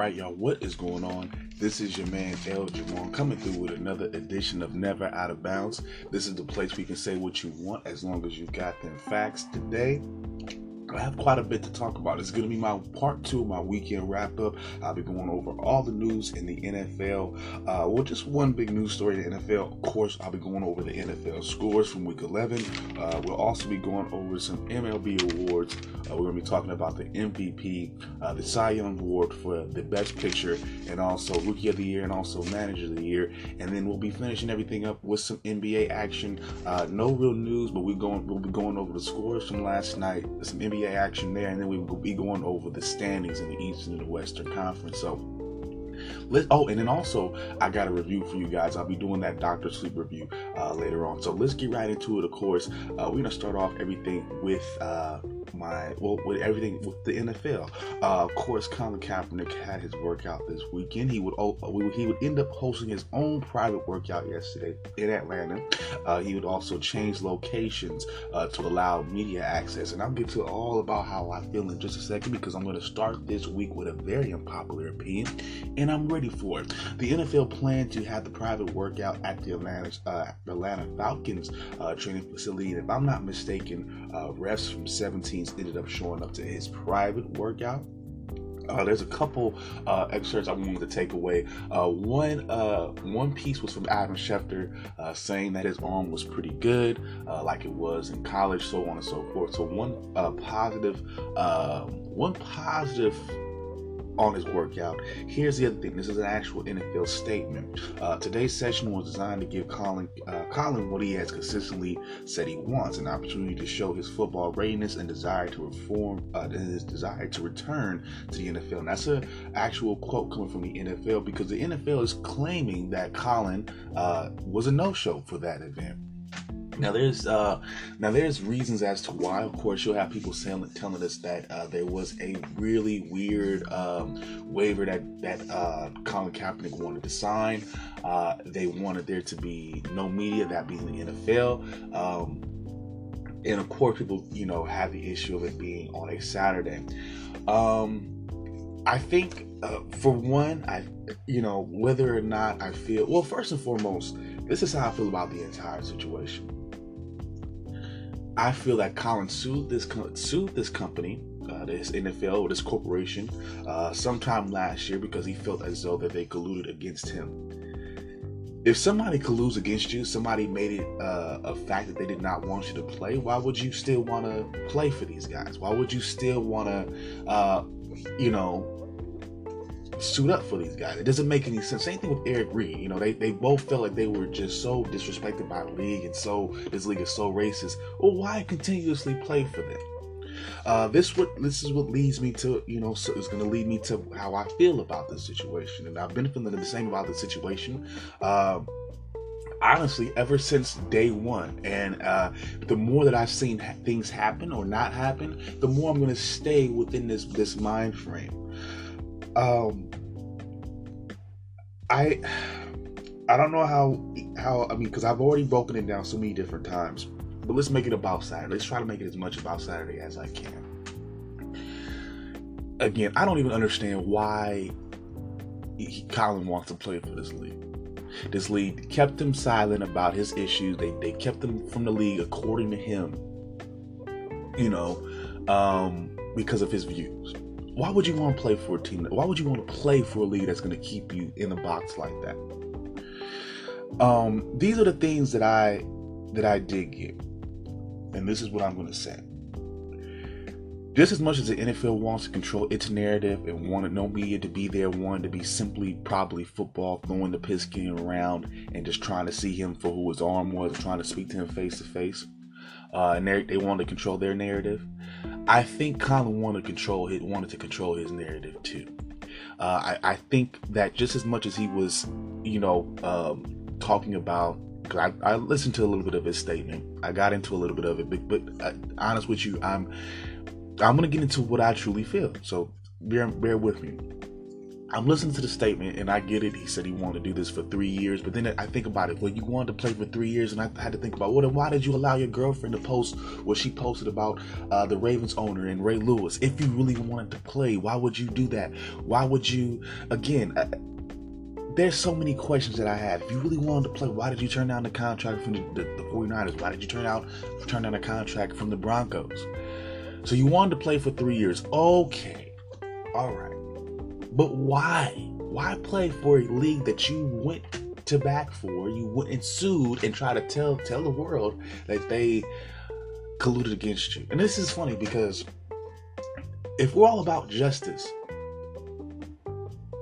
right, y'all, what is going on? This is your man El Jamon coming through with another edition of Never Out of Bounds. This is the place we can say what you want as long as you got them facts. Today, I have quite a bit to talk about. It's going to be my part two my weekend wrap up. I'll be going over all the news in the NFL. Uh, well, just one big news story in the NFL. Of course, I'll be going over the NFL scores from week 11. Uh, we'll also be going over some MLB awards. Uh, we're going to be talking about the MVP, uh, the Cy Young Award for the Best Pitcher, and also Rookie of the Year, and also Manager of the Year. And then we'll be finishing everything up with some NBA action. Uh, no real news, but we're going. We'll be going over the scores from last night. Some NBA Action there, and then we will be going over the standings in the Eastern and the Western Conference. So. Let, oh, and then also, I got a review for you guys. I'll be doing that Doctor Sleep review uh, later on. So let's get right into it. Of course, uh, we're gonna start off everything with uh, my well with everything with the NFL. Uh, of course, Colin Kaepernick had his workout this weekend. He would oh, he would end up hosting his own private workout yesterday in Atlanta. Uh, he would also change locations uh, to allow media access, and I'll get to all about how I feel in just a second because I'm going to start this week with a very unpopular opinion, and I'm ready for it. The NFL planned to have the private workout at the Atlanta uh, Atlanta Falcons uh, training facility, and if I'm not mistaken, uh, refs from 17 ended up showing up to his private workout. Uh, there's a couple uh, excerpts I wanted to take away. Uh, one uh, one piece was from Adam Schefter uh, saying that his arm was pretty good, uh, like it was in college, so on and so forth. So one positive, one positive on his workout. Here's the other thing. This is an actual NFL statement. Uh, today's session was designed to give Colin uh, Colin what he has consistently said he wants: an opportunity to show his football readiness and desire to reform, uh, his desire to return to the NFL. And that's an actual quote coming from the NFL because the NFL is claiming that Colin uh, was a no-show for that event. Now there's uh, now there's reasons as to why. Of course, you'll have people saying, telling us that uh, there was a really weird um, waiver that that uh, Colin Kaepernick wanted to sign. Uh, they wanted there to be no media, that being the NFL. Um, and of course, people you know have the issue of it being on a Saturday. Um, I think uh, for one, I you know whether or not I feel well. First and foremost, this is how I feel about the entire situation I feel that Colin sued this sued this company, uh, this NFL or this corporation, uh, sometime last year because he felt as though that they colluded against him. If somebody colludes against you, somebody made it uh, a fact that they did not want you to play. Why would you still want to play for these guys? Why would you still want to, uh, you know, suit up for these guys. It doesn't make any sense. Same thing with Eric Reid. You know, they, they both felt like they were just so disrespected by the league and so this league is so racist. Well, why continuously play for them? Uh, this what this is what leads me to you know so it's going to lead me to how I feel about this situation, and I've been feeling the same about the situation. Uh, honestly ever since day one and uh, the more that i've seen things happen or not happen the more i'm going to stay within this this mind frame um, I I don't know how how I mean because I've already broken it down so many different times. But let's make it about Saturday. Let's try to make it as much about Saturday as I can. Again, I don't even understand why he, Colin wants to play for this league. This league kept him silent about his issues. They they kept him from the league according to him. You know, um, because of his views why would you want to play for a team? Why would you want to play for a league that's going to keep you in a box like that? Um, these are the things that I that I did get, and this is what I'm going to say. Just as much as the NFL wants to control its narrative and wanted no media to be there, wanted to be simply probably football, throwing the pigskin around and just trying to see him for who his arm was, trying to speak to him face to face, and they, they wanted to control their narrative. I think Colin wanted to control it, wanted to control his narrative too. Uh, I, I, think that just as much as he was, you know, um, talking about, I, I, listened to a little bit of his statement. I got into a little bit of it, but, but uh, honest with you, I'm I'm gonna get into what I truly feel. So bear bear with me. I'm listening to the statement and I get it. He said he wanted to do this for three years, but then I think about it. Well, you wanted to play for three years, and I had to think about. Well, why did you allow your girlfriend to post what she posted about uh, the Ravens owner and Ray Lewis? If you really wanted to play, why would you do that? Why would you? Again, uh, there's so many questions that I have. If you really wanted to play, why did you turn down the contract from the, the, the 49ers? Why did you turn out turn down a contract from the Broncos? So you wanted to play for three years. Okay, all right. But why? Why play for a league that you went to back for? You went and sued and try to tell tell the world that they colluded against you. And this is funny because if we're all about justice,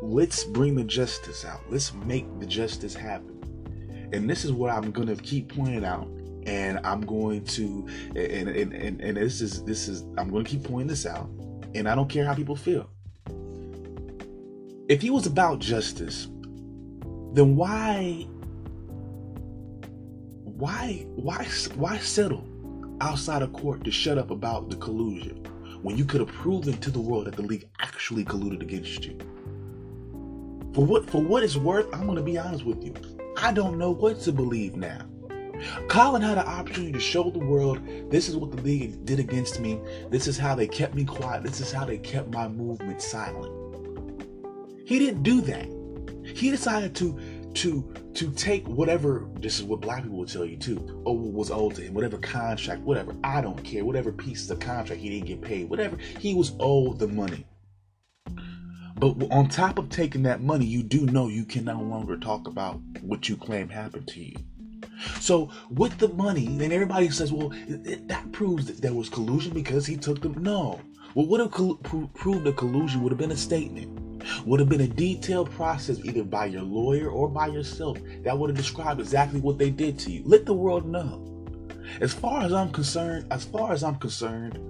let's bring the justice out. Let's make the justice happen. And this is what I'm gonna keep pointing out. And I'm going to and and, and, and this is this is I'm gonna keep pointing this out. And I don't care how people feel if he was about justice, then why why why why settle outside of court to shut up about the collusion when you could have proven to the world that the league actually colluded against you? For what for what it's worth, I'm gonna be honest with you. I don't know what to believe now. Colin had an opportunity to show the world this is what the league did against me. This is how they kept me quiet. This is how they kept my movement silent. He didn't do that. He decided to to to take whatever this is what black people will tell you too. Oh, was owed to him, whatever contract, whatever. I don't care. Whatever piece of contract he didn't get paid, whatever he was owed the money. But on top of taking that money, you do know you can no longer talk about what you claim happened to you. So with the money, then everybody says, well, it, that proves that there was collusion because he took them. No. What would have proved the collusion would have been a statement would have been a detailed process either by your lawyer or by yourself that would have described exactly what they did to you. Let the world know. As far as I'm concerned, as far as I'm concerned,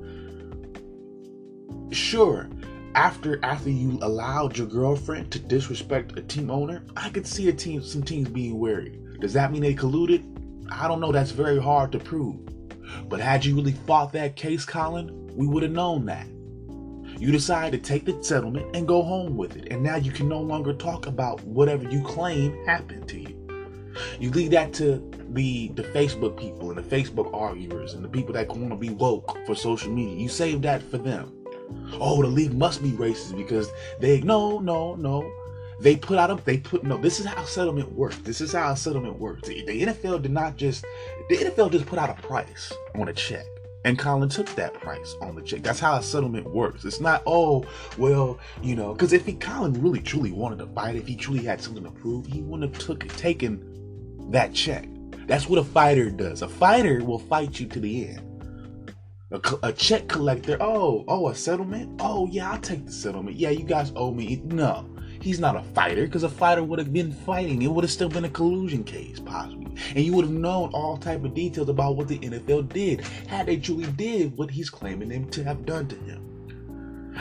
sure, after after you allowed your girlfriend to disrespect a team owner, I could see a team some teams being wary. Does that mean they colluded? I don't know. That's very hard to prove. But had you really fought that case, Colin, we would have known that. You decide to take the settlement and go home with it. And now you can no longer talk about whatever you claim happened to you. You leave that to the the Facebook people and the Facebook arguers and the people that want to be woke for social media. You save that for them. Oh, the league must be racist because they no no no. They put out a they put no. This is how settlement works. This is how settlement works. The, the NFL did not just the NFL just put out a price on a check. And Colin took that price on the check. That's how a settlement works. It's not, oh, well, you know, because if he Colin really truly wanted to fight, if he truly had something to prove, he wouldn't have took taken that check. That's what a fighter does. A fighter will fight you to the end. A, a, check collector, oh, oh, a settlement? Oh, yeah, I'll take the settlement. Yeah, you guys owe me. No, he's not a fighter because a fighter would have been fighting. It would have still been a collusion case, possibly and you would have known all type of details about what the NFL did had they truly did what he's claiming them to have done to him.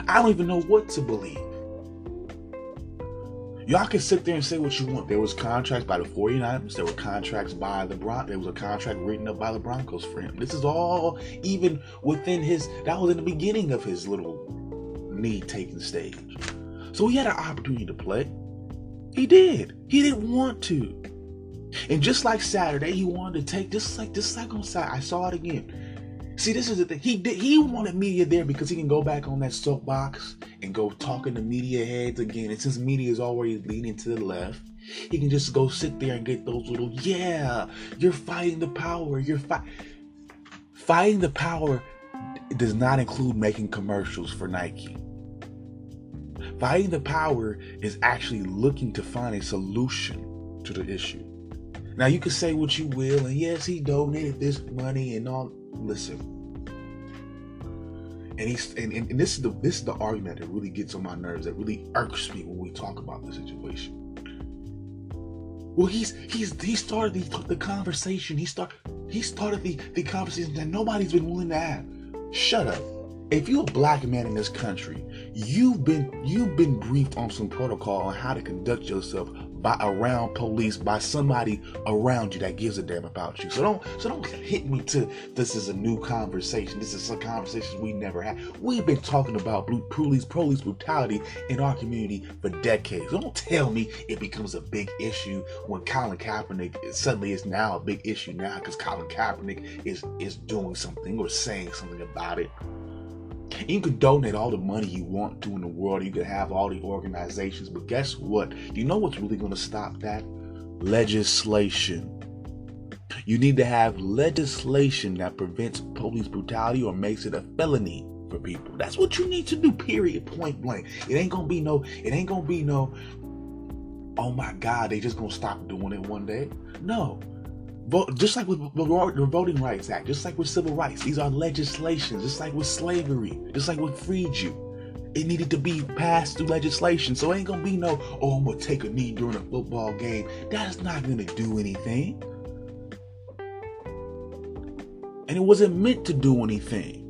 I don't even know what to believe. Y'all can sit there and say what you want. There was contracts by the 49ers. There were contracts by the Bron. There was a contract written up by the Broncos for him. This is all even within his. That was in the beginning of his little knee taking stage. So he had an opportunity to play. He did. He didn't want to. And just like Saturday, he wanted to take just like just like on Saturday. I saw it again. See, this is the thing. He did. He wanted media there because he can go back on that soapbox and go talking to media heads again. And since media is already leaning to the left, he can just go sit there and get those little yeah. You're fighting the power. You're fight. Fighting the power does not include making commercials for Nike. Fighting the power is actually looking to find a solution to the issue. Now you can say what you will, and yes, he donated this money and all. Listen, and he's and, and, and, this is the this is the argument that really gets on my nerves, that really irks me when we talk about the situation. Well, he's he's he started the, the conversation. He start he started the the conversation that nobody's been willing to have. Shut up. If you're a black man in this country, you've been you've been briefed on some protocol on how to conduct yourself by around police by somebody around you that gives a damn about you. So don't so don't hit me to this is a new conversation. This is a conversation we never had. We've been talking about blue police police brutality in our community for decades. Don't tell me it becomes a big issue when Colin Kaepernick suddenly is now a big issue now because Colin Kaepernick is is doing something or saying something about it. You can donate all the money you want to in the world. You can have all the organizations, but guess what? You know what's really going to stop that? Legislation. You need to have legislation that prevents police brutality or makes it a felony for people. That's what you need to do, period, point blank. It ain't gonna be no, it ain't gonna be no, oh my God, they just gonna stop doing it one day. No, just like with the Voting Rights Act, just like with civil rights, these are legislations, just like with slavery, just like what freed you. It needed to be passed through legislation. So it ain't gonna be no, oh, I'm gonna take a knee during a football game. That's not gonna do anything. And it wasn't meant to do anything.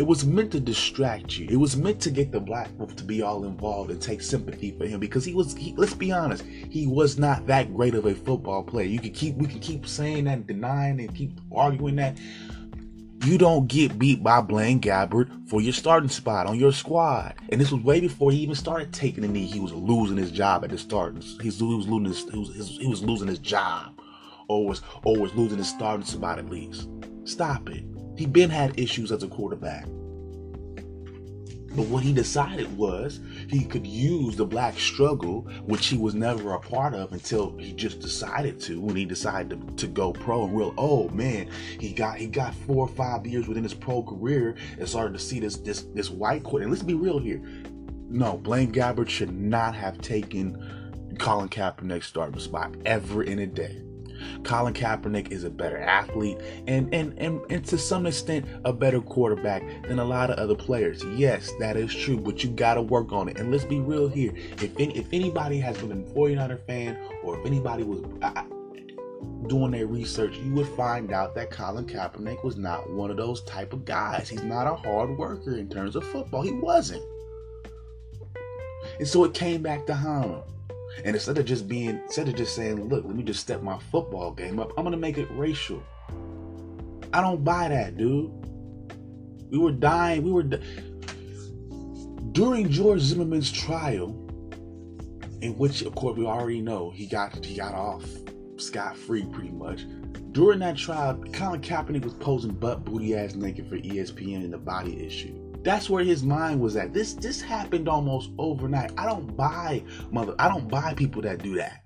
It was meant to distract you. It was meant to get the black wolf to be all involved and take sympathy for him because he was. He, let's be honest, he was not that great of a football player. You can keep we can keep saying that, denying and keep arguing that. You don't get beat by Blaine Gabbert for your starting spot on your squad. And this was way before he even started taking the knee. He was losing his job at the start. He was, he was losing his, he was, he was losing his job, or was or was losing his starting spot at least. Stop it. He been had issues as a quarterback. But what he decided was he could use the black struggle, which he was never a part of until he just decided to. When he decided to, to go pro and real, oh man, he got he got four or five years within his pro career and started to see this this this white quarter. And let's be real here. No, Blaine Gabbert should not have taken Colin Kaepernick's starting spot ever in a day. Colin Kaepernick is a better athlete and, and, and, and to some extent a better quarterback than a lot of other players. Yes, that is true, but you got to work on it. And let's be real here. If any, if anybody has been a 49er fan or if anybody was uh, doing their research, you would find out that Colin Kaepernick was not one of those type of guys. He's not a hard worker in terms of football. He wasn't. And so it came back to haunt him. And instead of just being, instead of just saying, look, let me just step my football game up, I'm gonna make it racial. I don't buy that, dude. We were dying. We were di- during George Zimmerman's trial, in which, of course, we already know he got he got off scot free, pretty much. During that trial, Colin Kaepernick was posing butt booty ass naked for ESPN in the body issue. That's where his mind was at. This this happened almost overnight. I don't buy mother. I don't buy people that do that.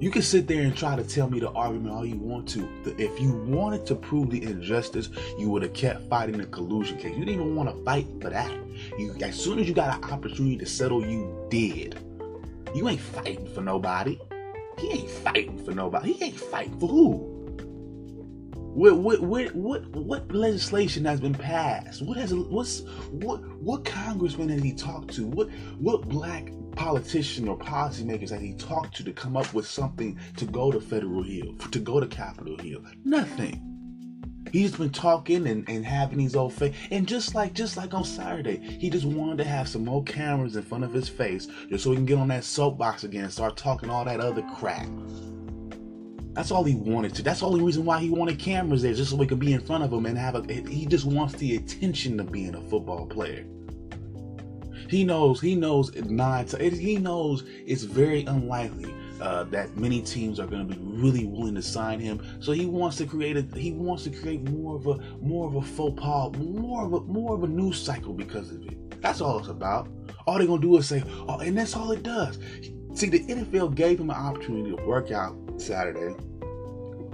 You can sit there and try to tell me the argument all you want to. If you wanted to prove the injustice, you would have kept fighting the collusion case. You didn't even want to fight for that. You as soon as you got an opportunity to settle, you did. You ain't fighting for nobody. He ain't fighting for nobody. He ain't fighting for who? What what what what what legislation has been passed? What has what's what what congressman has he talked to? What what black politician or policymakers has he talked to to come up with something to go to Federal Hill, to go to Capitol Hill? Nothing. He's been talking and, and having these old face, and just like just like on Saturday, he just wanted to have some more cameras in front of his face just so he can get on that soapbox again and start talking all that other crap. That's all he wanted to. That's the only reason why he wanted cameras there, just so we could be in front of him and have a. He just wants the attention of being a football player. He knows. He knows nine. He knows it's very unlikely uh, that many teams are going to be really willing to sign him. So he wants to create a. He wants to create more of a more of a faux pas, more of a more of a news cycle because of it. That's all it's about. All they're gonna do is say, oh, and that's all it does. See, the NFL gave him an opportunity to work out Saturday,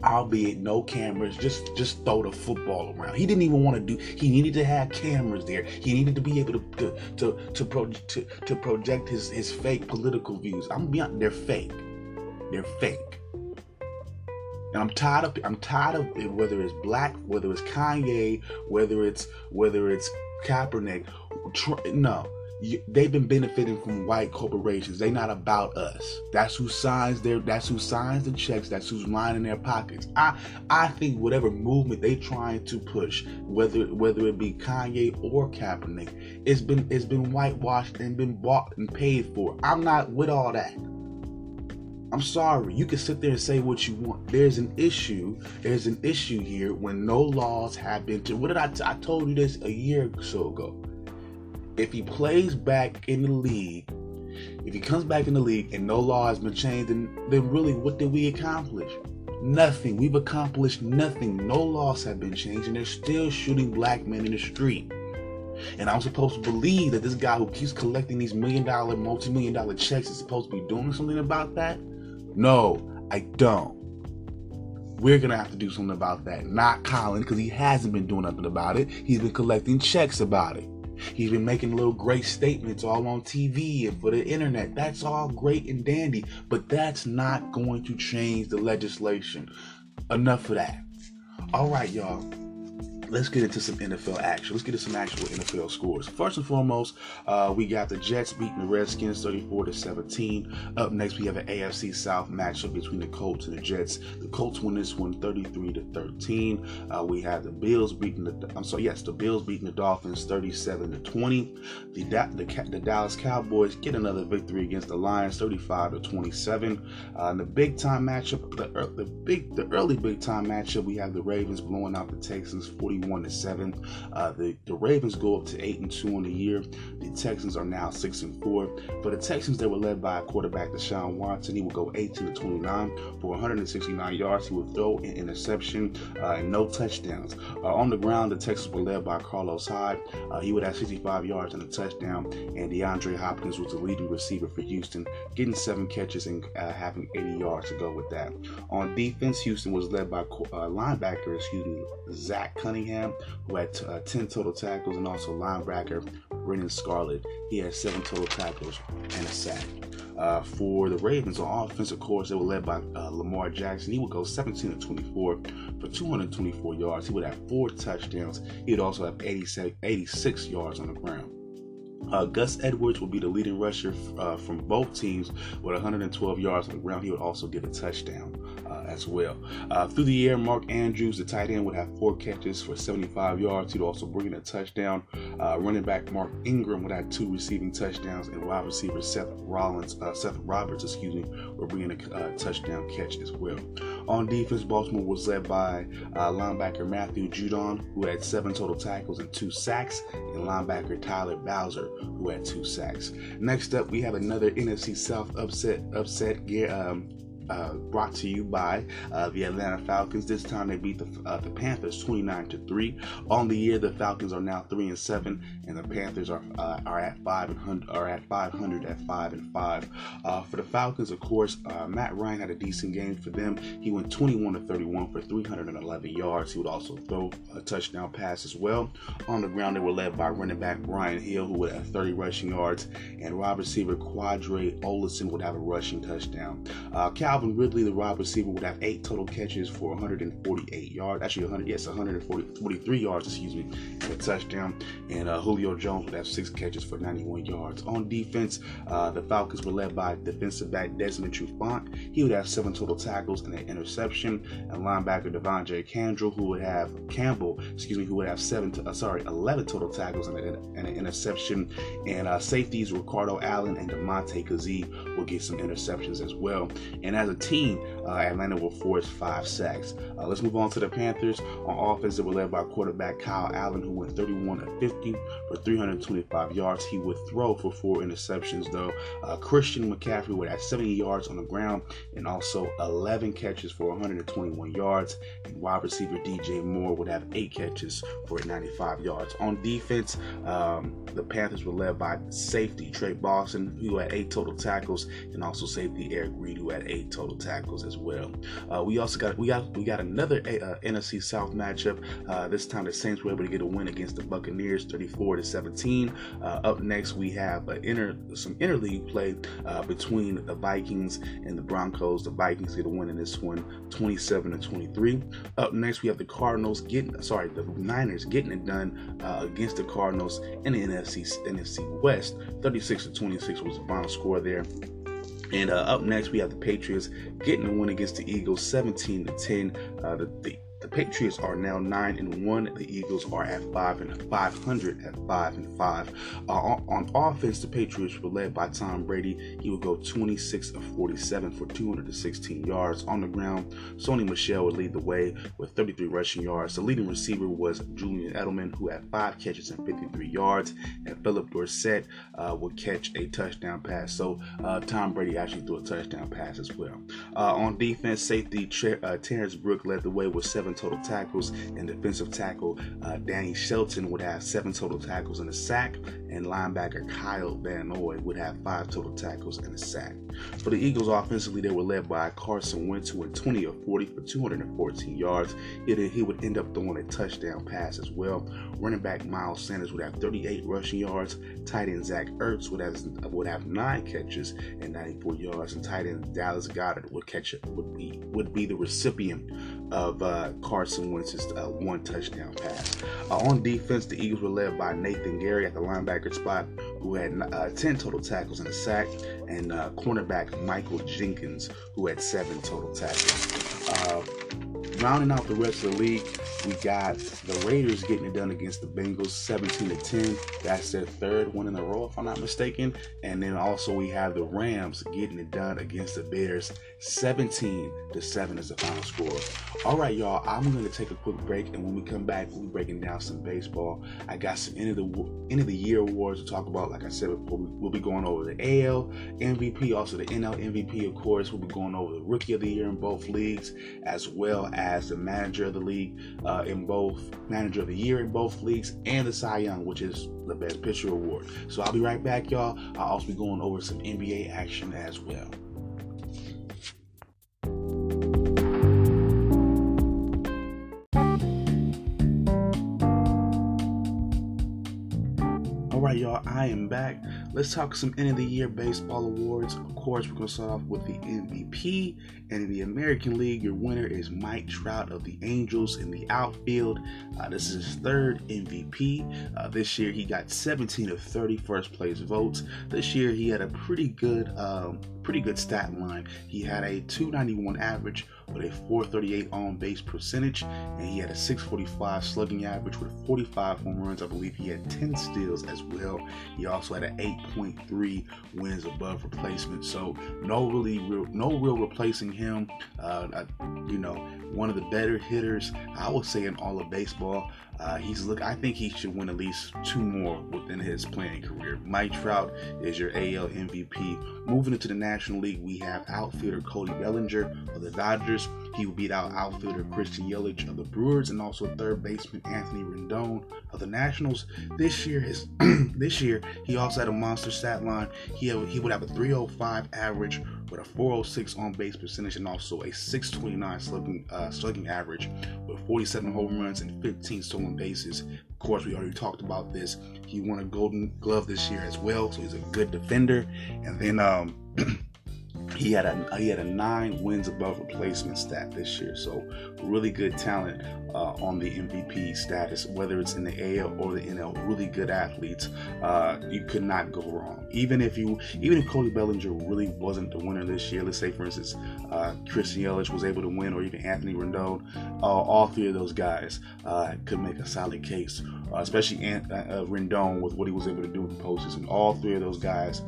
albeit no cameras. Just just throw the football around. He didn't even want to do. He needed to have cameras there. He needed to be able to to to to, pro, to, to project his his fake political views. I'm beyond. They're fake. They're fake. And I'm tired of I'm tired of it, whether it's black, whether it's Kanye, whether it's whether it's Kaepernick. No, they've been benefiting from white corporations. They're not about us. That's who signs their. That's who signs the checks. That's who's lining their pockets. I I think whatever movement they're trying to push, whether whether it be Kanye or Kaepernick, it's been it's been whitewashed and been bought and paid for. I'm not with all that. I'm sorry. You can sit there and say what you want. There's an issue. There's an issue here when no laws have been. To, what did I? T- I told you this a year or so ago. If he plays back in the league, if he comes back in the league and no law has been changed, then, then really, what did we accomplish? Nothing. We've accomplished nothing. No laws have been changed, and they're still shooting black men in the street. And I'm supposed to believe that this guy who keeps collecting these million dollar, multi million dollar checks is supposed to be doing something about that? No, I don't. We're gonna have to do something about that. Not Colin, because he hasn't been doing nothing about it. He's been collecting checks about it. He's been making little great statements all on TV and for the internet. That's all great and dandy, but that's not going to change the legislation. Enough of that. All right, y'all let's get into some NFL action. Let's get into some actual NFL scores. First and foremost, uh, we got the Jets beating the Redskins 34 to 17. Up next, we have an AFC South matchup between the Colts and the Jets. The Colts win this one 33 to 13. Uh, we have the Bills beating the I'm sorry, yes, the Bills beating the Dolphins 37 to 20. The, the, the Dallas Cowboys get another victory against the Lions 35 to 27. Uh, in the big time matchup, the, the big the early big time matchup, we have the Ravens blowing out the Texans 40 31 to 7. Uh, the, the Ravens go up to 8 and 2 on the year. The Texans are now 6 and 4. For the Texans, they were led by quarterback Deshaun Watson. He would go 18 to 29 for 169 yards. He would throw an interception uh, and no touchdowns. Uh, on the ground, the Texans were led by Carlos Hyde. Uh, he would have 65 yards and a touchdown. And DeAndre Hopkins was the leading receiver for Houston, getting seven catches and uh, having 80 yards to go with that. On defense, Houston was led by uh, linebacker, excuse me, Zach Cunningham. Who had uh, 10 total tackles, and also linebacker Brennan Scarlett. He had seven total tackles and a sack. Uh, for the Ravens on offense, of course, they were led by uh, Lamar Jackson. He would go 17 to 24 for 224 yards. He would have four touchdowns. He would also have 86, 86 yards on the ground. Uh, Gus Edwards will be the leading rusher uh, from both teams with 112 yards on the ground. He would also get a touchdown uh, as well. Uh, through the air, Mark Andrews, the tight end, would have four catches for 75 yards. He'd also bring in a touchdown. Uh, running back Mark Ingram would have two receiving touchdowns, and wide receiver Seth Rollins, uh, Seth Roberts, excuse me, would bring in a touchdown catch as well. On defense, Baltimore was led by linebacker Matthew Judon, who had seven total tackles and two sacks, and linebacker Tyus Bowser, who had two sacks. Next up, we have another NFC South upset upset um, uh, brought to you by uh, the Atlanta Falcons. This time they beat the, uh, the Panthers 29 to three. On the year, the Falcons are now three and seven, and the Panthers are uh, are at five and are at 500 at five and five. Uh, for the Falcons, of course, uh, Matt Ryan had a decent game for them. He went 21 to 31 for 311 yards. He would also throw a touchdown pass as well. On the ground, they were led by running back Brian Hill, who would have 30 rushing yards, and wide receiver Qadree Ollison would have a rushing touchdown. Cal Calvin Ridley, the wide receiver, would have eight total catches for 148 yards. Actually, 100, yes, 143 yards, excuse me, and a touchdown. And uh, Julio Jones would have six catches for 91 yards. On defense, uh, the Falcons were led by defensive back Desmond Trufant. He would have seven total tackles and an interception. And linebacker De'Vondre Campbell, who would have Campbell, excuse me, who would have seven, to, uh, sorry, 11 total tackles and, an, and an interception. And uh, safeties Ricardo Allen and Damontae Kazee will get some interceptions as well. And as a team, uh, Atlanta will force five sacks. Uh, let's move on to the Panthers. On offense, they were led by quarterback Kyle Allen, who went 31 to 50 for 325 yards. He would throw for four interceptions, though. Uh, Christian McCaffrey would have 70 yards on the ground and also 11 catches for 121 yards. And wide receiver DJ Moore would have eight catches for 95 yards. On defense, um, the Panthers were led by safety Tre Boston, who had eight total tackles, and also safety Eric Reid, who had eight total tackles as well. Uh, we also got we got we got another uh, NFC South matchup. Uh, this time the Saints were able to get a win against the Buccaneers, 34 to 17. Uh, up next we have some interleague play uh, between the Vikings and the Broncos. The Vikings get a win in this one, 27 to 23. Up next we have the Cardinals getting sorry the Niners getting it done uh, against the Cardinals in the NFC NFC West, 36 to 26 was the final score there. And uh, up next, we have the Patriots getting a win against the Eagles, 17 to 10. Uh, the, Patriots are now nine and one. The Eagles are at five and five hundred at five and five. Uh, on, on, offense, the Patriots were led by Tom Brady. He would go 26 of 47 for 216 yards on the ground. Sony Michel would lead the way with 33 rushing yards. The leading receiver was Julian Edelman, who had five catches and 53 yards, and Phillip Dorsett uh, would catch a touchdown pass. So uh, Tom Brady actually threw a touchdown pass as well. Uh, on defense, safety uh, Terrence Brooke led the way with seven total tackles, and defensive tackle uh, Danny Shelton would have seven total tackles and a sack, and linebacker Kyle Van Noy would have five total tackles and a sack. For the Eagles offensively, they were led by Carson Wentz, who went 20 of 40 for 214 yards. He would end up throwing a touchdown pass as well. Running back Miles Sanders would have 38 rushing yards. Tight end Zach Ertz would have, would have nine catches and 94 yards, and tight end Dallas Goedert would catch it would be would be the recipient of uh, Carson Wentz's uh, one touchdown pass. Uh, on defense, the Eagles were led by Nathan Gerry at the linebacker spot, who had uh, 10 total tackles and a sack, and uh, cornerback Michael Jenkins, who had seven total tackles. Uh, rounding out the rest of the league, we got the Raiders getting it done against the Bengals 17 to 10. That's their third win in a row, if I'm not mistaken. And then also we have the Rams getting it done against the Bears 17 to 7 is the final score. All right, y'all, I'm going to take a quick break. And when we come back, we'll be breaking down some baseball. I got some end of the end of the year awards to talk about. Like I said before, we'll be going over the AL MVP, also the NL MVP, of course. We'll be going over the Rookie of the Year in both leagues, as well as the Manager of the League uh, in both Manager of the Year in both leagues, and the Cy Young, which is the Best Pitcher Award. So I'll be right back, y'all. I'll also be going over some NBA action as well. I am back. Let's talk some end of the year baseball awards. Of course, we're going to start off with the MVP. And in the American League, your winner is Mike Trout of the Angels in the outfield. Uh, this is his third MVP. Uh, this year, he got 17 of 30 first place votes. This year, he had a pretty good, um, pretty good stat line. He had a 291 average with a 438 on base percentage, and he had a 645 slugging average with 45 home runs. I believe he had 10 steals as well. He also had an 8.3 wins above replacement. So no really real, no real replacing him. Uh, you know, one of the better hitters I would say in all of baseball. Uh, he's look. I think he should win at least two more within his playing career. Mike Trout is your AL MVP. Moving into the National League, we have outfielder Cody Bellinger of the Dodgers. He will beat out outfielder Christian Yelich of the Brewers, and also third baseman Anthony Rendon of the Nationals. This year, his this year he also had a monster stat line. He he would have a 305 average with a 406 on base percentage and also a 629 slugging, uh, slugging average with 47 home runs and 15 stolen bases. Of course, we already talked about this. He won a Golden Glove this year as well, so he's a good defender. And then um, he had a he had a nine wins above replacement stat this year, so really good talent uh, on the MVP status, whether it's in the AL or the NL. Really good athletes. Uh, you could not go wrong. Even if you, even if Cody Bellinger really wasn't the winner this year, let's say for instance, uh, Christian Yelich was able to win, or even Anthony Rendon, uh, all three of those guys uh, could make a solid case. Uh, especially Ant- Rendon with what he was able to do in the postseason. All three of those guys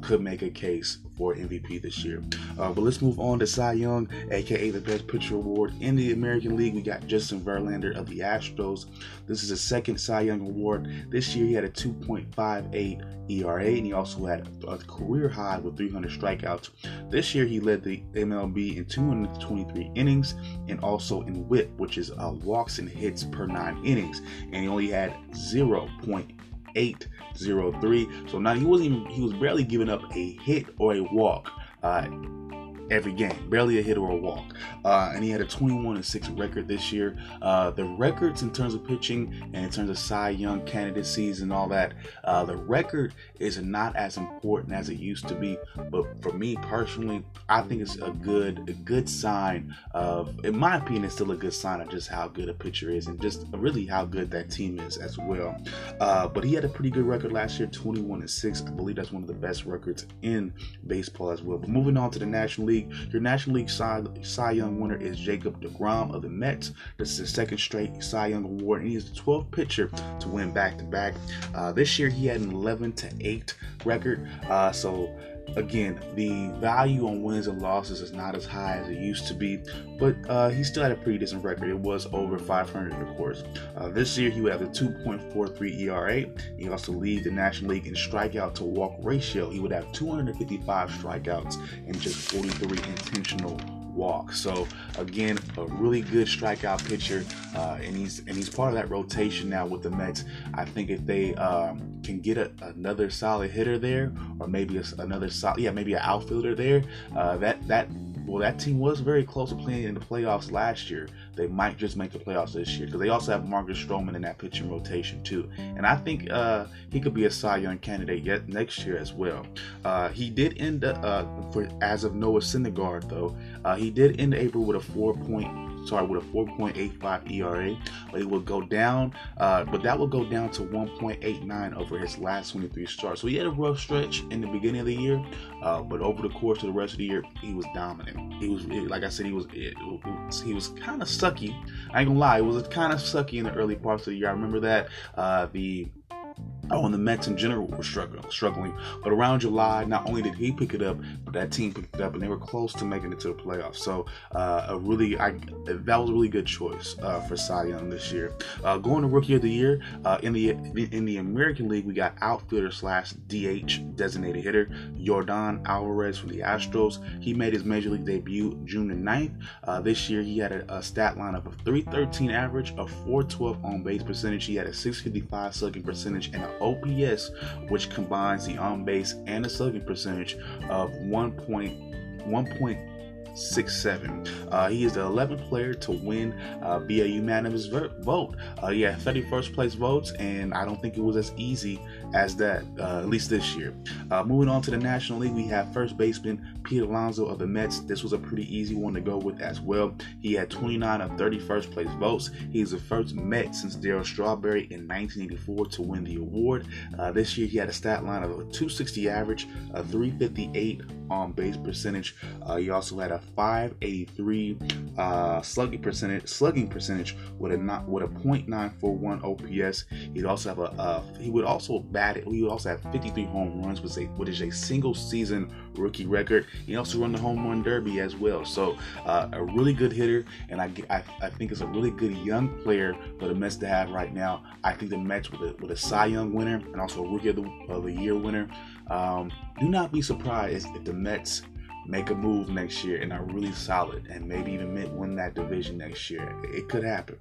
could make a case MVP this year. but let's move on to Cy Young, aka the Best Pitcher Award in the American League. We got Justin Verlander of the Astros. This is his second Cy Young Award. This year he had a 2.58 ERA and he also had a career high with 300 strikeouts. This year he led the MLB in 223 innings and also in WHIP, which is uh, walks and hits per nine innings, and he only had 0.803. So now he wasn't even he was barely giving up a hit or a walk. Uh, every game, barely a hit or a walk. Uh, and he had a 21 and 6 record this year. Uh, the records in terms of pitching and in terms of Cy Young candidacies and all that, uh, the record is not as important as it used to be. But for me personally, I think it's a good a good sign of, in my opinion, it's still a good sign of just how good a pitcher is and just really how good that team is as well. Uh, but he had a pretty good record last year, 21 and 6. I believe that's one of the best records in baseball as well. But moving on to the National League. League. Your National League Cy, Cy Young winner is Jacob DeGrom of the Mets. This is his second straight Cy Young award, and he is the 12th pitcher to win back to back. This year he had an 11 to 8 record. Uh, so again, the value on wins and losses is not as high as it used to be, but uh, he still had a pretty decent record. It was over 500, of course. Uh, this year, he would have a 2.43 ERA. He also leads the National League in strikeout to walk ratio. He would have 255 strikeouts and just 43 intentional walk. So again, a really good strikeout pitcher, uh, and he's and he's part of that rotation now with the Mets. I think if they um, can get a, another solid hitter there, or maybe a, another solid, yeah, maybe an outfielder there, uh, that that well, that team was very close to playing in the playoffs last year. They might just make the playoffs this year because they also have Marcus Stroman in that pitching rotation too. And I think uh, he could be a Cy Young candidate yet next year as well. Uh, he did end up, uh, for as of Noah Syndergaard though, uh, he did end April with a four point sorry, with a 4.85 ERA, but it will go down, uh, but that will go down to 1.89 over his last 23 starts. So he had a rough stretch in the beginning of the year, uh, but over the course of the rest of the year, he was dominant. He was, like I said, he was, it, it, he was kind of sucky. I ain't gonna lie, it was kind of sucky in the early parts of the year. I remember that uh, the Oh, and the Mets in general were struggling, struggling. But around July, not only did he pick it up, but that team picked it up, and they were close to making it to the playoffs. So, uh, a really, I, that was a really good choice uh, for Cy Young this year. Uh, going to Rookie of the Year uh, in the in the American League, we got outfielder slash DH designated hitter Yordan Alvarez from the Astros. He made his major league debut June the 9th. Uh, this year, he had a, a, stat line of a 313 average, a 412 on base percentage. He had a 655 slugging percentage and an OPS, which combines the on base and the slugging percentage of 1.1 six seven. Uh, he is the 11th player to win uh, via unanimous vote. Uh, yeah, 31st place votes, and I don't think it was as easy as that, uh, at least this year. Uh, moving on to the National League, we have first baseman Pete Alonso of the Mets. This was a pretty easy one to go with as well. He had 29 of 31st place votes. He's the first Met since Darryl Strawberry in 1984 to win the award. Uh, this year, he had a stat line of a 260 average, a 358 on base percentage. he also had a 583 uh, slugging percentage, slugging percentage with a not with a .941 OPS. He'd also have a uh, he would also bat it. He would also have 53 home runs, which is a, which is a single season rookie record. He also run the home run derby as well. So uh, a really good hitter, and I, I, I think it's a really good young player for the Mets to have right now. I think the Mets with a with a Cy Young winner and also a Rookie of the, of the Year winner. Um, do not be surprised if the Mets make a move next year and are really solid and maybe even win that division next year. It could happen.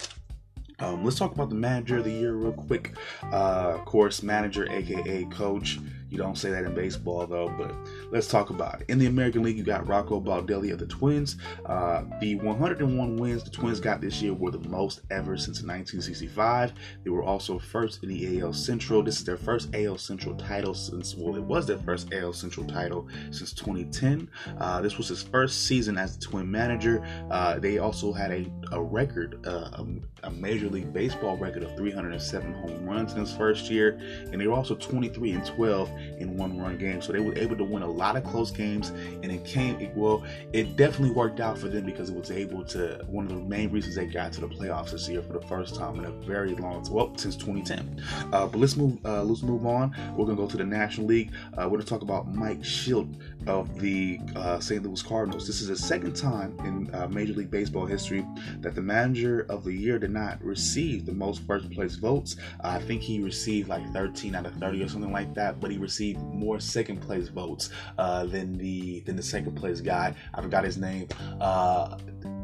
Um, let's talk about the manager of the year real quick. Uh, of course, manager, aka coach. You don't say that in baseball though, but let's talk about it. In the American League, you got Rocco Baldelli of the Twins. Uh, the 101 wins the Twins got this year were the most ever since 1965. They were also first in the AL Central. This is their first AL Central title since, well, it was their first AL Central title since 2010. Uh, this was his first season as the Twin manager. Uh, they also had a, a record, uh, a, Major League Baseball record of 307 home runs in his first year, and they were also 23 and 12 in one run games. So they were able to win a lot of close games, and it came it, well. It definitely worked out for them because it was able to. One of the main reasons they got to the playoffs this year for the first time in a very long well since 2010. Uh, but let's move uh, let's move on. We're gonna go to the National League. Uh, we're gonna talk about Mike Shildt of the uh, St. Louis Cardinals. This is the second time in uh, Major League Baseball history that the Manager of the Year not receive the most first place votes. I think he received like 13 out of 30 or something like that, but he received more second place votes uh, than the than the second place guy. I forgot his name. Uh,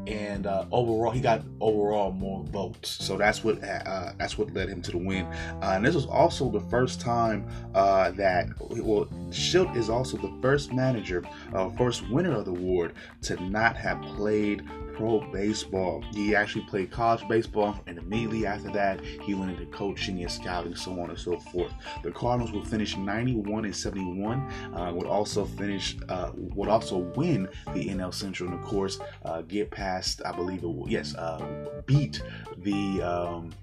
and uh, overall, he got overall more votes. So that's what uh, that's what led him to the win. Uh, and this was also the first time uh, that well, Shildt is also the first manager, uh, first winner of the award to not have played pro baseball. He actually played college baseball, and immediately after that, he went into coaching and scouting, so on and so forth. The Cardinals will finish 91 and 71. Uh, would also finish, uh, would also win the NL Central, and of course, uh, get past, I believe it will, yes, uh, beat the, um,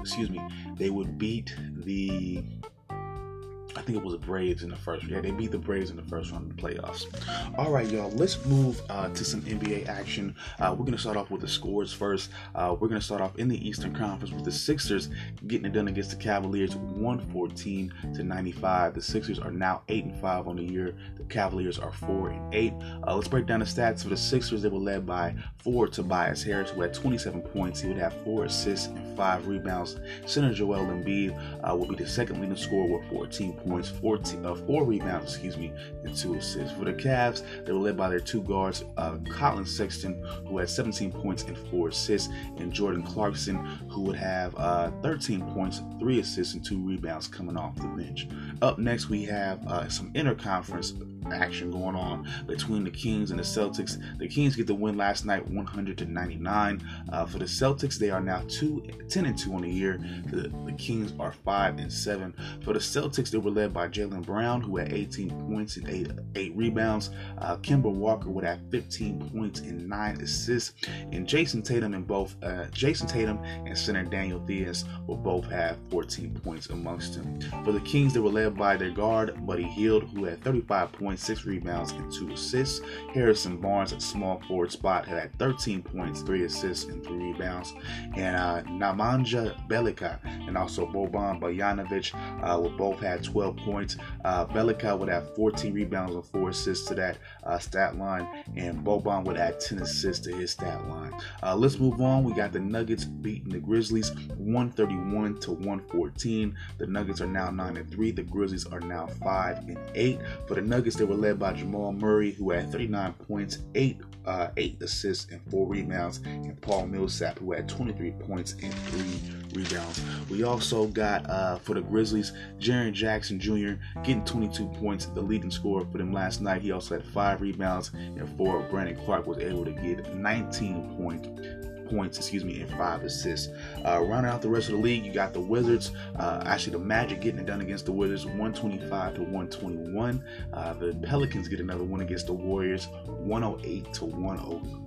excuse me, they would beat the I think it was the Braves in the first. Yeah, they beat the Braves in the first round of the playoffs. All right, y'all. Let's move uh, to some NBA action. Uh, we're gonna start off with the scores first. Uh, we're gonna start off in the Eastern Conference with the Sixers getting it done against the Cavaliers, 114 to 95. The Sixers are now eight and five on the year. The Cavaliers are four and eight. Uh, let's break down the stats for the Sixers. They were led by four Tobias Harris, who had 27 points. He would have four assists and five rebounds. Center Joel Embiid uh, will be the second leading scorer with 14 points, 14, uh, four rebounds, excuse me, and two assists. For the Cavs, they were led by their two guards, uh, Collin Sexton, who had 17 points and four assists, and Jordan Clarkson, who would have uh, 13 points, three assists, and two rebounds coming off the bench. Up next, we have uh, some interconference action going on between the Kings and the Celtics. The Kings get the win last night, 100 to 99. Uh, for the Celtics, they are now two, 10 and 2 on the year. The, the Kings are 5 and 7. For the Celtics, they were led by Jaylen Brown, who had 18 points and eight, eight rebounds. Uh, Kemba Walker would have 15 points and nine assists. And Jayson Tatum and both uh, Jayson Tatum and center Daniel Theis will both have 14 points amongst them. For the Kings, they were led by their guard Buddy Hield, who had 35 points points, six rebounds, and two assists. Harrison Barnes at small forward spot had 13 points, three assists, and three rebounds. And uh, Nemanja Bjelica and also Boban Bojanovic uh, would both had 12 points. Uh, would have 14 rebounds and four assists to that uh, stat line, and Boban would add 10 assists to his stat line. Uh, let's move on. We got the Nuggets beating the Grizzlies 131 to 114. The Nuggets are now 9 and 3. The Grizzlies are now 5 and 8. For the Nuggets, they were led by Jamal Murray, who had 39 points, 8 uh, 8 assists, and 4 rebounds, and Paul Millsap, who had 23 points and 3 rebounds. We also got uh, for the Grizzlies, Jaren Jackson Jr. getting 22 points, the leading scorer for them last night. He also had 5 rebounds, and 4. Brandon Clarke was able to get 19 points points, excuse me, and five assists. Uh, rounding out the rest of the league, you got the Wizards. Uh, actually, the Magic getting it done against the Wizards, 125 to 121. Uh, the Pelicans get another one against the Warriors, 108 to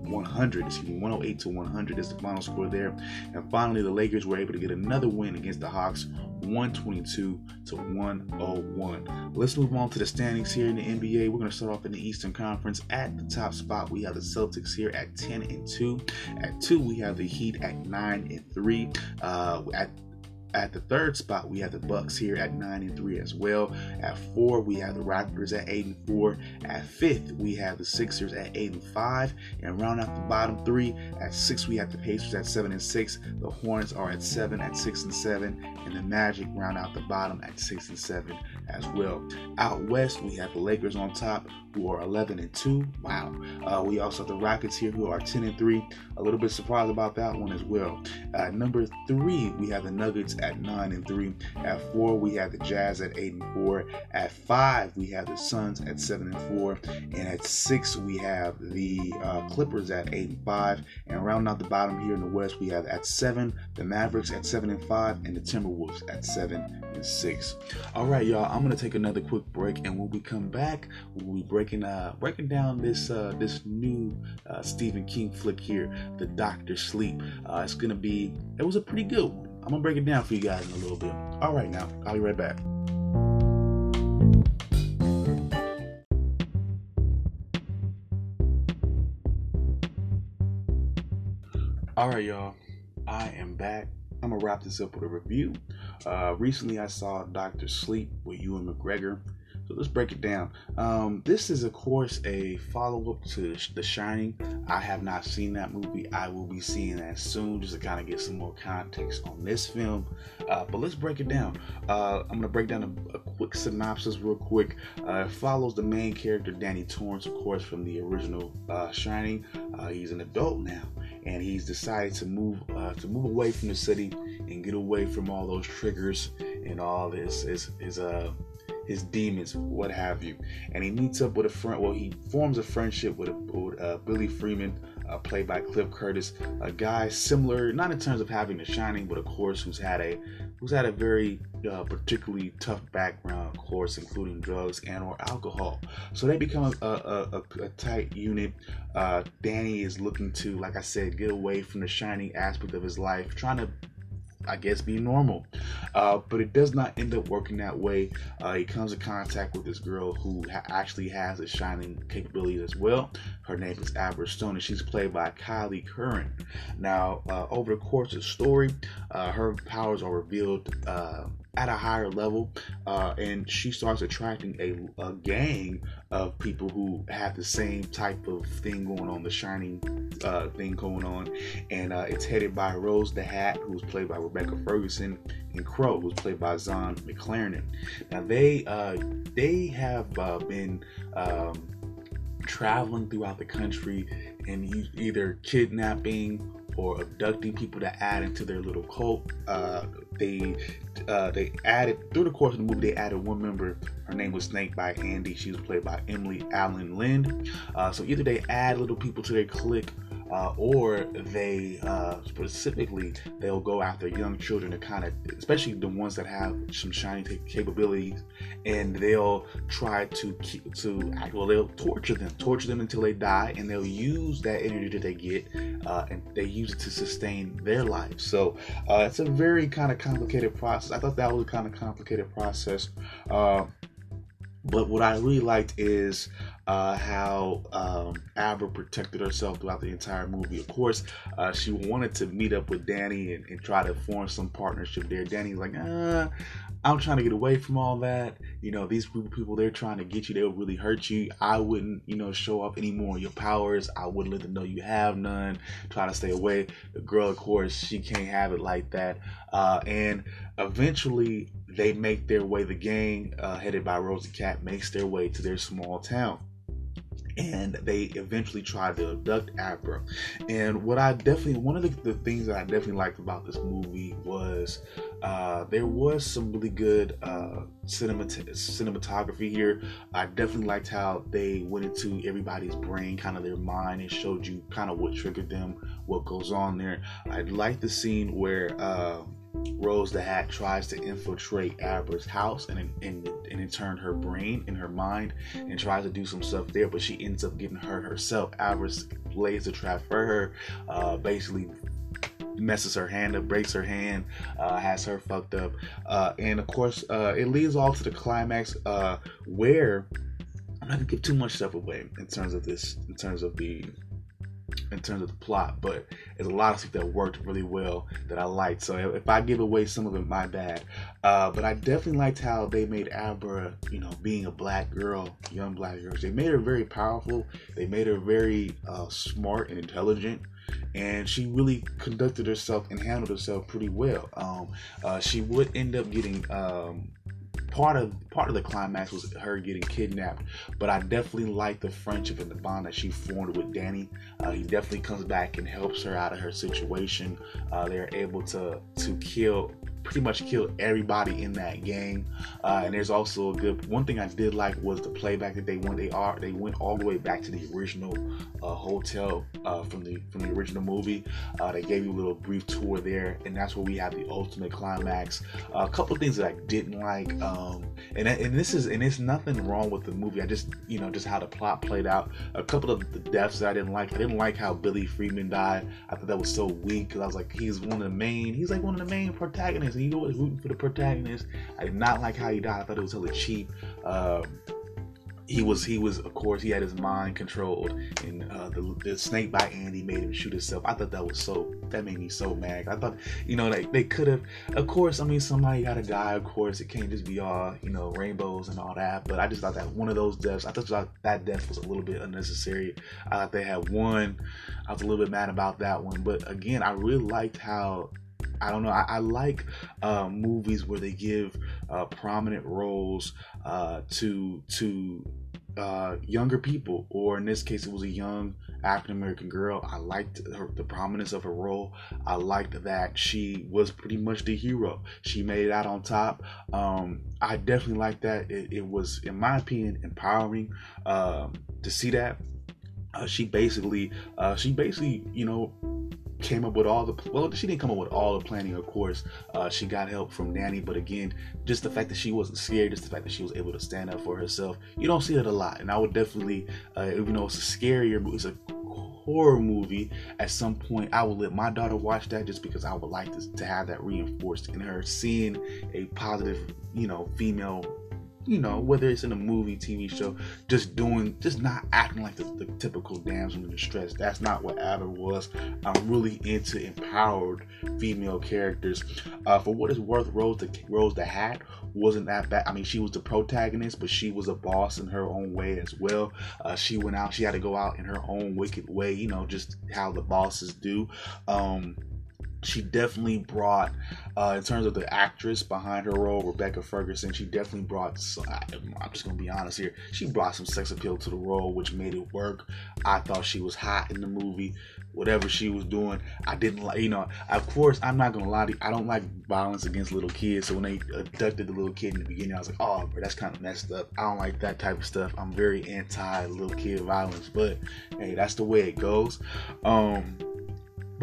100. Excuse me, 108 to 100 is the final score there. And finally, the Lakers were able to get another win against the Hawks, 122 to 101. Let's move on to the standings here in the NBA. We're going to start off in the Eastern Conference. At the top spot, we have the Celtics here at 10 and 2. At 2, we have the Heat at 9 and 3. Uh, at at the third spot, we have the Bucks here at nine and three as well. At four, we have the Raptors at eight and four. At fifth, we have the Sixers at eight and five. And round out the bottom three, at six, we have the Pacers at seven and six. The Hornets are at seven at six and seven, and the Magic round out the bottom at six and seven as well. Out west, we have the Lakers on top, who are 11 and 2. Wow. Uh, we also have the Rockets here, who are 10 and 3. A little bit surprised about that one as well. Number three, we have the Nuggets at 9 and 3. At four, we have the Jazz at 8 and 4. At five, we have the Suns at 7 and 4. And at six, we have the uh, Clippers at 8 and 5. And rounding out the bottom here in the West, we have at seven the Mavericks at 7 and 5, and the Timberwolves at 7 and 6. All right, y'all. I'm gonna take another quick break, and when we come back, we'll be breaking uh breaking down this uh this new uh, Stephen King flick here, The Doctor Sleep. Uh, it's gonna be it was a pretty good one. I'm gonna break it down for you guys in a little bit. All right, now I'll be right back. All right, y'all. I am back. I'm gonna wrap this up with a review. Uh, recently, I saw Doctor Sleep with Ewan McGregor. So let's break it down. Um, this is, of course, a follow up to The Shining. I have not seen that movie. I will be seeing that soon just to kind of get some more context on this film. Uh, but let's break it down. Uh, I'm going to break down a, a, quick synopsis, real quick. Uh, it follows the main character, Danny Torrance, of course, from the original uh, Shining. Uh, he's an adult now and he's decided to move uh, to move away from the city and get away from all those triggers and all this his his uh his demons, what have you. And he meets up with a friend. Well, he forms a friendship with, a, with uh, Billy Freeman, uh, played by Cliff Curtis, a guy similar, not in terms of having The Shining, but of course, who's had a who's had a very uh, particularly tough background, of course, including drugs and or alcohol. So they become a, a, a, a tight unit. Uh, Danny is looking to, like I said, get away from the shining aspect of his life, trying to I guess, be normal. Uh, but it does not end up working that way. Uh, he comes in contact with this girl who ha- actually has a shining capability as well. Her name is Abra Stone, and she's played by Kyliegh Curran. Now, uh, over the course of the story, uh, her powers are revealed uh, at a higher level, uh, and she starts attracting a, a, gang of people who have the same type of thing going on, the shining uh, thing going on, and uh, it's headed by Rose the Hat, who's played by Rebecca Ferguson, and Crow, who's played by Zahn McClarnon. Now they uh, they have uh, been um, traveling throughout the country and either kidnapping or abducting people to add into their little cult. Uh, they uh, they added through the course of the movie. They added one member. Her name was Snakebite Andi. She was played by Emily Alyn Lind. Uh, so either they add little people to their clique uh, or they uh, specifically they'll go after young children to kind of, especially the ones that have some shining capabilities, and they'll try to keep, to act, well they'll torture them, torture them until they die, and they'll use that energy that they get, uh, and they use it to sustain their life. So uh, it's a very kind of complicated process. I thought that was a kind of complicated process. But what I really liked is uh, how um, Abra protected herself throughout the entire movie. Of course, uh, she wanted to meet up with Danny and, and, try to form some partnership there. Danny's like, uh, I'm trying to get away from all that. You know, these people, they're trying to get you. They'll really hurt you. I wouldn't, you know, show up anymore your powers. I wouldn't let them know you have none. Try to stay away. The girl, of course, she can't have it like that. Uh, and eventually, they make their way. The gang, uh, headed by Rose the Hat, makes their way to their small town and they eventually try to abduct Abra. And what I definitely, one of the, the things that I definitely liked about this movie was uh, there was some really good uh, cinemat- cinematography here. I definitely liked how they went into everybody's brain, kind of their mind, and showed you kind of what triggered them, what goes on there. I like the scene where. Uh, Rose the Hat tries to infiltrate Abra's house and, and, and in turn her brain and her mind and tries to do some stuff there, but she ends up getting hurt herself. Abra lays a trap for her, uh, basically messes her hand up, breaks her hand, uh, has her fucked up, uh, and of course uh, it leads all to the climax uh, where I'm not gonna give too much stuff away in terms of this, in terms of the in terms of the plot, but there's a lot of stuff that worked really well that I liked. So if I give away some of it, my bad. Uh, but I definitely liked how they made Abra, you know, being a black girl, young black girl. They made her very powerful. They made her very uh, smart and intelligent. And she really conducted herself and handled herself pretty well. Um, uh, she would end up getting um, part of part of the climax was her getting kidnapped, but I definitely like the friendship and the bond that she formed with Danny. Uh, he definitely comes back and helps her out of her situation. Uh, they're able to to kill pretty much killed everybody in that game. Uh, and there's also a good one thing I did like was the playback that they went. They are they went all the way back to the original uh, hotel uh, from the from the original movie. Uh, they gave you a little brief tour there, and that's where we have the ultimate climax. a couple of things that I didn't like, um, and and this is and it's nothing wrong with the movie. I just you know just how the plot played out. A couple of the deaths that I didn't like. I didn't like how Billy Freeman died. I thought that was so weak because I was like he's one of the main. He's like one of the main protagonists and you was rooting for the protagonist. I did not like how he died. I thought it was hella cheap. Um, he was he was of course he had his mind controlled and uh, the, the snakebite andi made him shoot himself i thought that was so that made me so mad i thought you know like they could have of course i mean somebody got to die of course it can't just be all you know rainbows and all that but i just thought that one of those deaths i thought that death was a little bit unnecessary i thought they had one i was a little bit mad about that one but again i really liked how I don't know. I, I like uh, movies where they give uh, prominent roles uh, to to uh, younger people, or in this case, it was a young African American girl. I liked her, the prominence of her role. I liked that she was pretty much the hero. She made it out on top. Um, I definitely like that. It, it, was, in my opinion, empowering um, to see that. Uh, she basically, she basically, you know, came up with all the well she didn't come up with all the planning of course. Uh, she got help from Danny but again just the fact that she wasn't scared just the fact that she was able to stand up for herself you don't see it a lot. And I would definitely uh, even though it's a scarier it's a horror movie. At some point i will let my daughter watch that just because i would like to, to have that reinforced in her seeing a positive you know female you know, whether it's in a movie, TV show, just doing, just not acting like the, the typical damsel in distress. That's not what Abra was. I'm really into empowered female characters. Uh, for what is worth, Rose the Rose the Hat wasn't that bad. I mean, she was the protagonist, but she was a boss in her own way as well. Uh, she went out, she had to go out in her own wicked way, you know, just how the bosses do. Um, she definitely brought, uh, in terms of the actress behind her role, Rebecca Ferguson, she definitely brought, some, I'm just to be honest here, she brought some sex appeal to the role, which made it work. I thought she was hot in the movie. Whatever she was doing, I didn't like, you know, of course, I'm not to lie to you, I don't like violence against little kids. So when they abducted the little kid in the beginning, I was like, oh, bro, that's kind of messed up. I don't like that type of stuff. I'm very anti little kid violence, but hey, that's the way it goes. Um,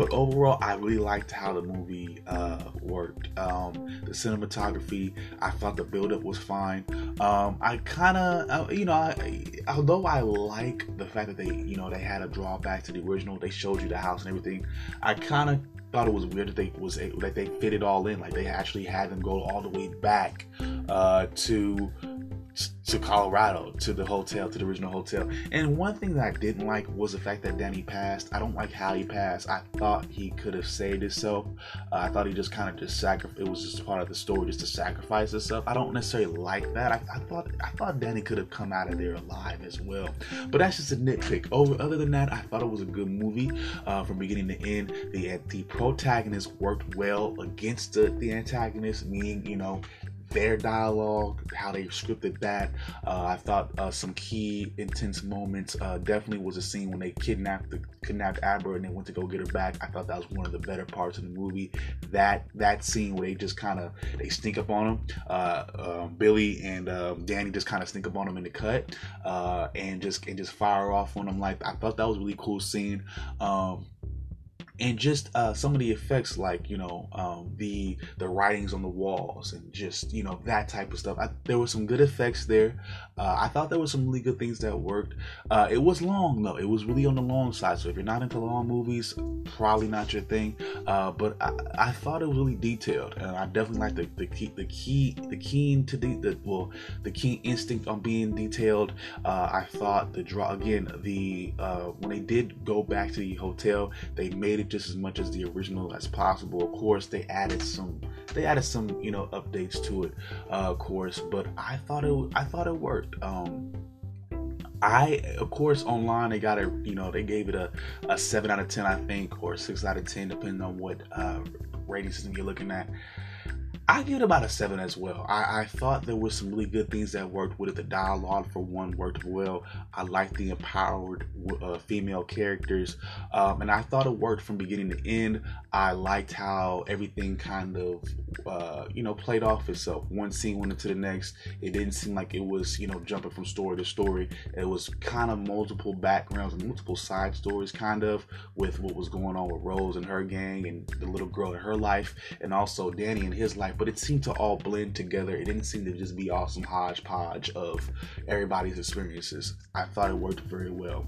but overall, I really liked how the movie uh, worked. Um, the cinematography, I thought the buildup was fine. Um, I kind of, you know, I, although I like the fact that they, you know, they had a drawback to the original, they showed you the house and everything. I kind of thought it was weird that they was that they fit it all in, like they actually had them go all the way back uh, to to Colorado, to the hotel, to the original hotel. And one thing that I didn't like was the fact that Danny passed. I don't like how he passed. I thought he could have saved himself. Uh, I thought he just kind of just sacrificed. It was just part of the story, just to sacrifice himself. I don't necessarily like that. I, I thought I thought Danny could have come out of there alive as well. But that's just a nitpick. Over other than that, I thought it was a good movie uh, from beginning to end. The the protagonist worked well against the, the antagonist, meaning you know their dialogue, how they scripted that. Uh, I thought uh, some key intense moments uh, definitely was a scene when they kidnapped the kidnapped Abra and they went to go get her back. I thought that was one of the better parts of the movie. That that scene where they just kind of they sneak up on him. Uh, um, Billy and um, Danny just kind of sneak up on him in the cut uh, and just and just fire off on him. Like I thought that was really cool scene. Um, and just uh, some of the effects like you know um, the the writings on the walls and just you know that type of stuff. I, there were some good effects there. Uh, i thought there were some really good things that worked. Uh, it was long though. It was really on the long side. So if you're not into long movies probably not your thing. Uh, but I, I, thought it was really detailed and i definitely like the, the key the key the keen to the, the well the keen instinct on being detailed. Uh, i thought the draw again the uh, when they did go back to the hotel they made it just as much as the original as possible. Of course, they added some they added some you know updates to it, uh, of course, but I thought it I thought it worked. Um, I, of course, online they got it. You know, they gave it a, a seven out of ten, I think, or six out of ten, depending on what uh, rating system you're looking at. I give it about a seven as well. I, I, thought there were some really good things that worked with it. The dialogue, for one, worked well. I liked the empowered uh, female characters, um, and I thought it worked from beginning to end. I liked how everything kind of, uh, you know, played off itself. One scene went into the next. It didn't seem like it was, you know, jumping from story to story. It was kind of multiple backgrounds and multiple side stories, kind of, with what was going on with Rose and her gang and the little girl in her life, and also Danny and his life but it seemed to all blend together. It didn't seem to just be awesome hodgepodge of everybody's experiences. I thought it worked very well.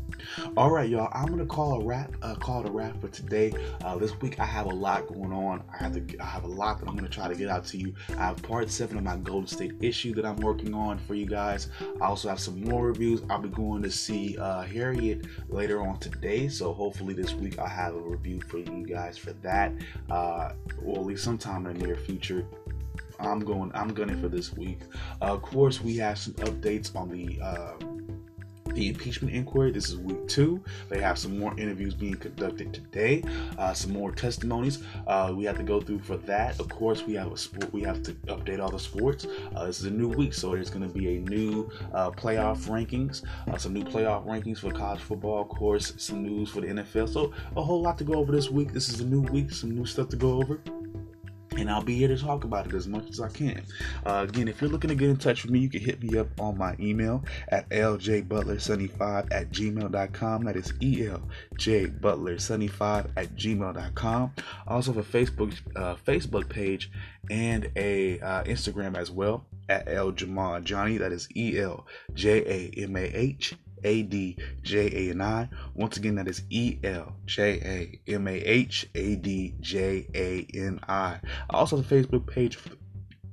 All right, y'all. I'm gonna call a wrap. Uh, call it a wrap for today. Uh, this week I have a lot going on. I have to. I have a lot that I'm gonna try to get out to you. I have part seven of my Golden State issue that I'm working on for you guys. I also have some more reviews. I'll be going to see uh, Harriet later on today. So hopefully this week I'll have a review for you guys for that. Uh, or at least sometime in the near future. I'm going. I'm gunning for this week. Uh, of course, we have some updates on the. Uh, the impeachment inquiry. This is week two. They have some more interviews being conducted today, uh, some more testimonies uh, we have to go through for that. Of course, we have a sport. We have to update all the sports. Uh, this is a new week, so there's going to be a new uh, playoff rankings, uh, some new playoff rankings for college football. Of course, some news for the NFL. So a whole lot to go over this week. This is a new week, some new stuff to go over and I'll be here to talk about it as much as I can. Uh, again, if you're looking to get in touch with me, you can hit me up on my email at ljbutler75 at gmail.com. That is eljbutler75 at gmail.com. Also, have a Facebook uh, Facebook page and a uh, Instagram as well at Eljamah Adjani. That is E L J A M A H A D J A N I. Once again, that is E L J A M A H A D J A N I. Also a Facebook page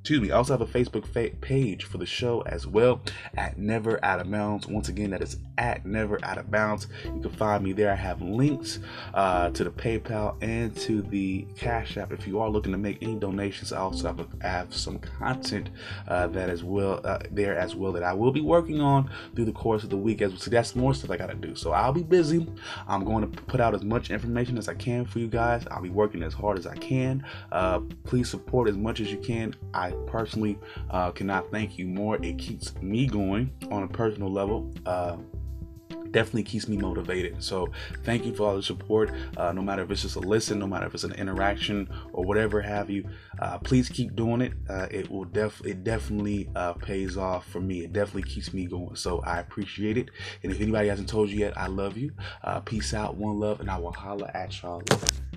excuse me, I also have a Facebook fa- page for the show as well at Never Out of Bounds. Once again, that is at Never Out of Bounds. You can find me there. I have links uh, to the PayPal and to the Cash App. If you are looking to make any donations, I also have, a, have some content uh, that is well uh, there as well that I will be working on through the course of the week. As so that's more stuff I got to do. So I'll be busy. I'm going to put out as much information as I can for you guys. I'll be working as hard as I can. Uh, please support as much as you can. I I personally uh, cannot thank you more. It keeps me going on a personal level. Uh, definitely keeps me motivated. So thank you for all the support. Uh, no matter if it's just a listen, no matter if it's an interaction or whatever have you, uh, please keep doing it. Uh, it will def it definitely uh, pays off for me. It definitely keeps me going. So I appreciate it. And if anybody hasn't told you yet, I love you. Uh, peace out, one love, and I will holla at y'all later.